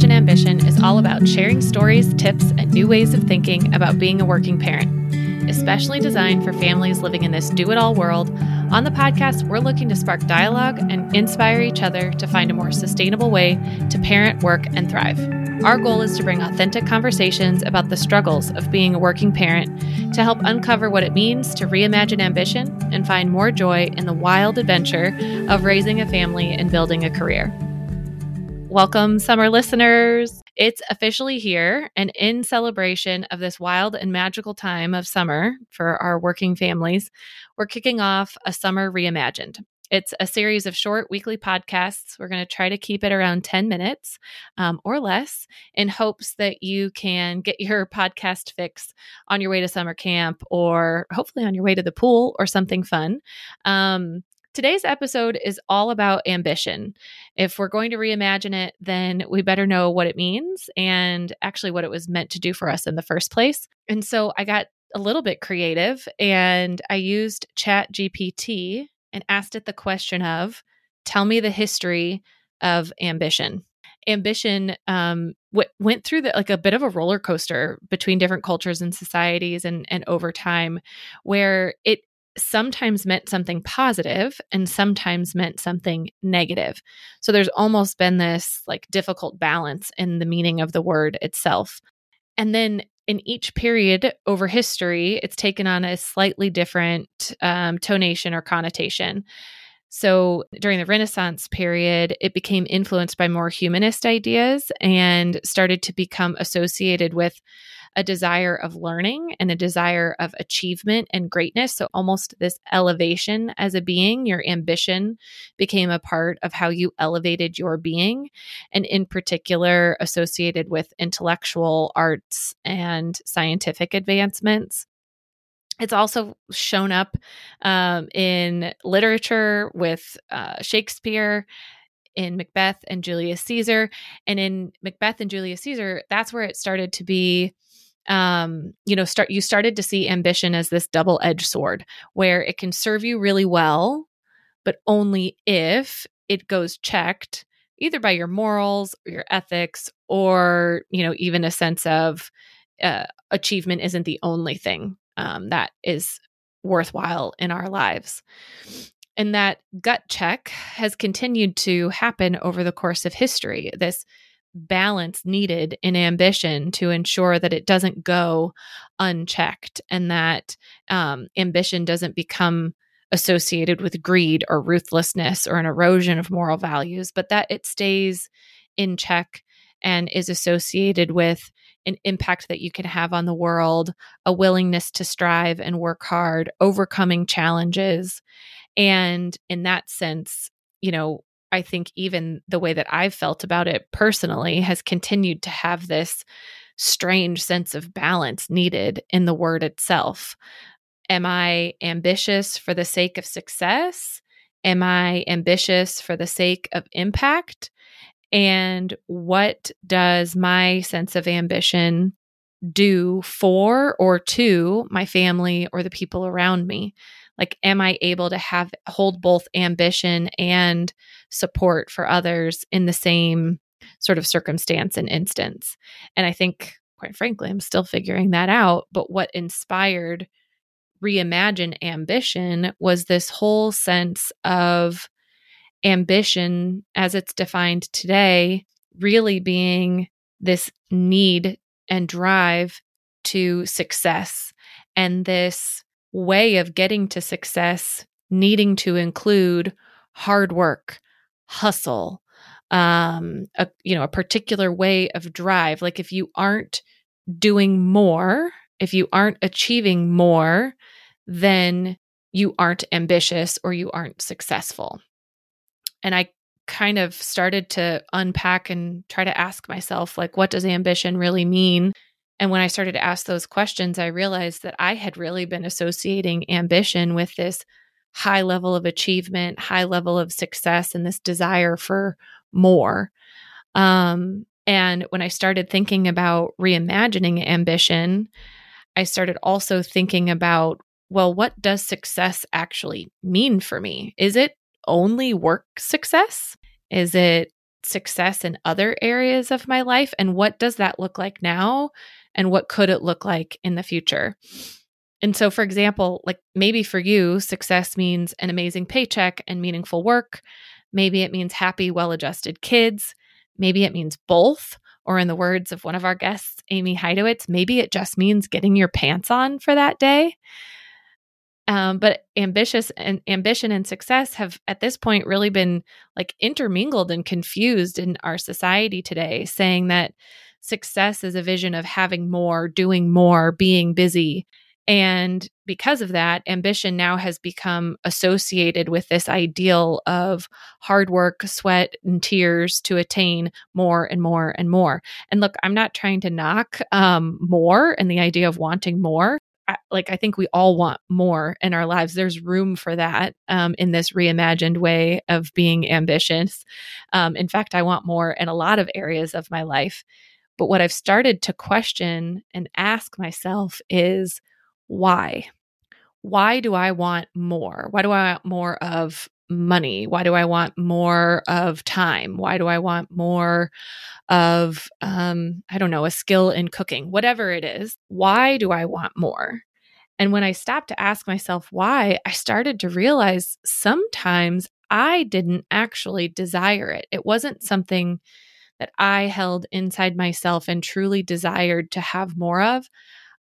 Reimagine Ambition is all about sharing stories, tips, and new ways of thinking about being a working parent, especially designed for families living in this do it all world. On the podcast, we're looking to spark dialogue and inspire each other to find a more sustainable way to parent, work, and thrive. Our goal is to bring authentic conversations about the struggles of being a working parent to help uncover what it means to reimagine ambition and find more joy in the wild adventure of raising a family and building a career. Welcome, summer listeners. It's officially here, and in celebration of this wild and magical time of summer for our working families, we're kicking off a Summer Reimagined. It's a series of short weekly podcasts. We're going to try to keep it around 10 minutes um, or less in hopes that you can get your podcast fix on your way to summer camp or hopefully on your way to the pool or something fun. Um, Today's episode is all about ambition. If we're going to reimagine it, then we better know what it means and actually what it was meant to do for us in the first place. And so I got a little bit creative and I used Chat GPT and asked it the question of tell me the history of ambition ambition um, w- went through the, like a bit of a roller coaster between different cultures and societies and and over time where it sometimes meant something positive and sometimes meant something negative. So there's almost been this like difficult balance in the meaning of the word itself. And then in each period over history, it's taken on a slightly different um, tonation or connotation. So during the Renaissance period, it became influenced by more humanist ideas and started to become associated with a desire of learning and a desire of achievement and greatness. So, almost this elevation as a being, your ambition became a part of how you elevated your being, and in particular, associated with intellectual arts and scientific advancements. It's also shown up um, in literature with uh, Shakespeare in Macbeth and Julius Caesar. And in Macbeth and Julius Caesar, that's where it started to be um, you know, start you started to see ambition as this double-edged sword where it can serve you really well, but only if it goes checked either by your morals or your ethics or, you know, even a sense of uh, achievement isn't the only thing um, that is worthwhile in our lives. And that gut check has continued to happen over the course of history. This balance needed in ambition to ensure that it doesn't go unchecked and that um, ambition doesn't become associated with greed or ruthlessness or an erosion of moral values, but that it stays in check and is associated with an impact that you can have on the world, a willingness to strive and work hard, overcoming challenges. And in that sense, you know, I think even the way that I've felt about it personally has continued to have this strange sense of balance needed in the word itself. Am I ambitious for the sake of success? Am I ambitious for the sake of impact? And what does my sense of ambition do for or to my family or the people around me? Like am i able to have hold both ambition and support for others in the same sort of circumstance and instance? And i think quite frankly i'm still figuring that out but what inspired reimagine ambition was this whole sense of ambition as it's defined today really being this need and drive to success and this way of getting to success needing to include hard work, hustle, um, a you know a particular way of drive. Like if you aren't doing more, if you aren't achieving more, then you aren't ambitious or you aren't successful. And I kind of started to unpack and try to ask myself like what does ambition really mean and when I started to ask those questions, I realized that I had really been associating ambition with this high level of achievement, high level of success, and this desire for more. Um, and when I started thinking about reimagining ambition, I started also thinking about well, what does success actually mean for me? Is it only work success? Is it success in other areas of my life and what does that look like now and what could it look like in the future? And so for example like maybe for you success means an amazing paycheck and meaningful work. Maybe it means happy well-adjusted kids. Maybe it means both or in the words of one of our guests amy heidowitz maybe it just means getting your pants on for that day. Um, but ambitious and ambition and success have at this point really been like intermingled and confused in our society today, saying that success is a vision of having more, doing more, being busy. And because of that, ambition now has become associated with this ideal of hard work, sweat, and tears to attain more and more and more. And look, I'm not trying to knock um, more and the idea of wanting more like I think we all want more in our lives. There's room for that um, in this reimagined way of being ambitious. Um, in fact, I want more in a lot of areas of my life. But what I've started to question and ask myself is why? Why do I want more? Why do I want more of money? Why do I want more of time? Why do I want more of, um, I don't know, a skill in cooking? Whatever it is, why do I want more? And when I stopped to ask myself why, I started to realize sometimes I didn't actually desire it. It wasn't something that I held inside myself and truly desired to have more of.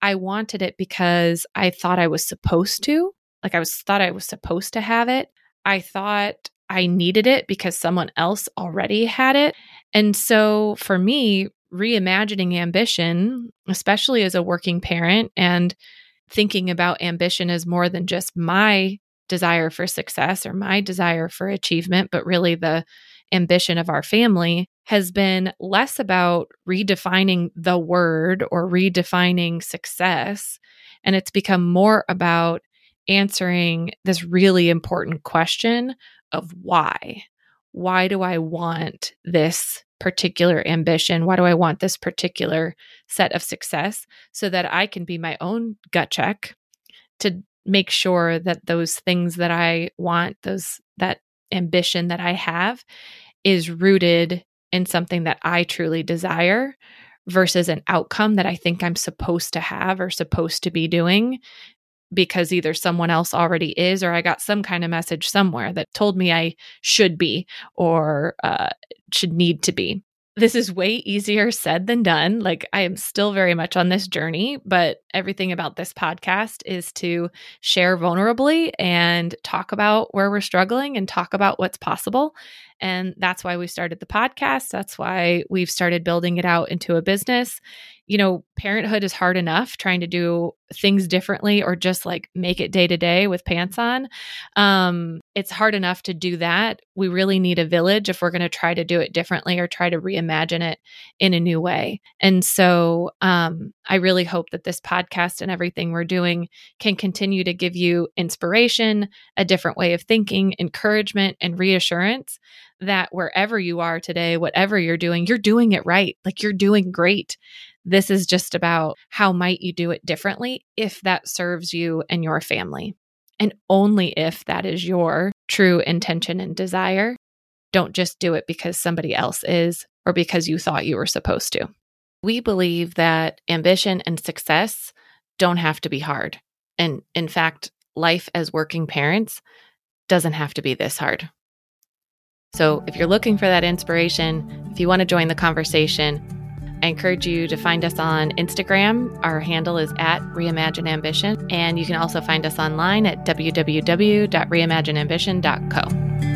I wanted it because I thought I was supposed to. Like I was thought I was supposed to have it. I thought I needed it because someone else already had it. And so for me, reimagining ambition, especially as a working parent and thinking about ambition as more than just my desire for success or my desire for achievement, but really the ambition of our family has been less about redefining the word or redefining success. And it's become more about answering this really important question of why. Why do I want this particular ambition? Why do I want this particular set of success so that I can be my own gut check to make sure that those things that I want, those that ambition that I have is rooted in something that I truly desire versus an outcome that I think I'm supposed to have or supposed to be doing because either someone else already is or I got some kind of message somewhere that told me I should be or uh, should need to be. This is way easier said than done. Like, I am still very much on this journey, but everything about this podcast is to share vulnerably and talk about where we're struggling and talk about what's possible. And that's why we started the podcast. That's why we've started building it out into a business you know, parenthood is hard enough trying to do things differently or just like make it day to day with pants on. Um, it's hard enough to do that. We really need a village if we're going to try to do it differently or try to reimagine it in a new way. And so um, I really hope that this podcast and everything we're doing can continue to give you inspiration, a different way of thinking, encouragement, and reassurance that wherever you are today, whatever you're doing, you're doing it right. Like you're doing great. This is just about how might you do it differently if that serves you and your family. And only if that is your true intention and desire. Don't just do it because somebody else is or because you thought you were supposed to. We believe that ambition and success don't have to be hard. And in fact, life as working parents doesn't have to be this hard. So if you're looking for that inspiration, if you want to join the conversation, I encourage you to find us on Instagram. Our handle is at Reimagine Ambition. And you can also find us online at www.reimagineambition.co.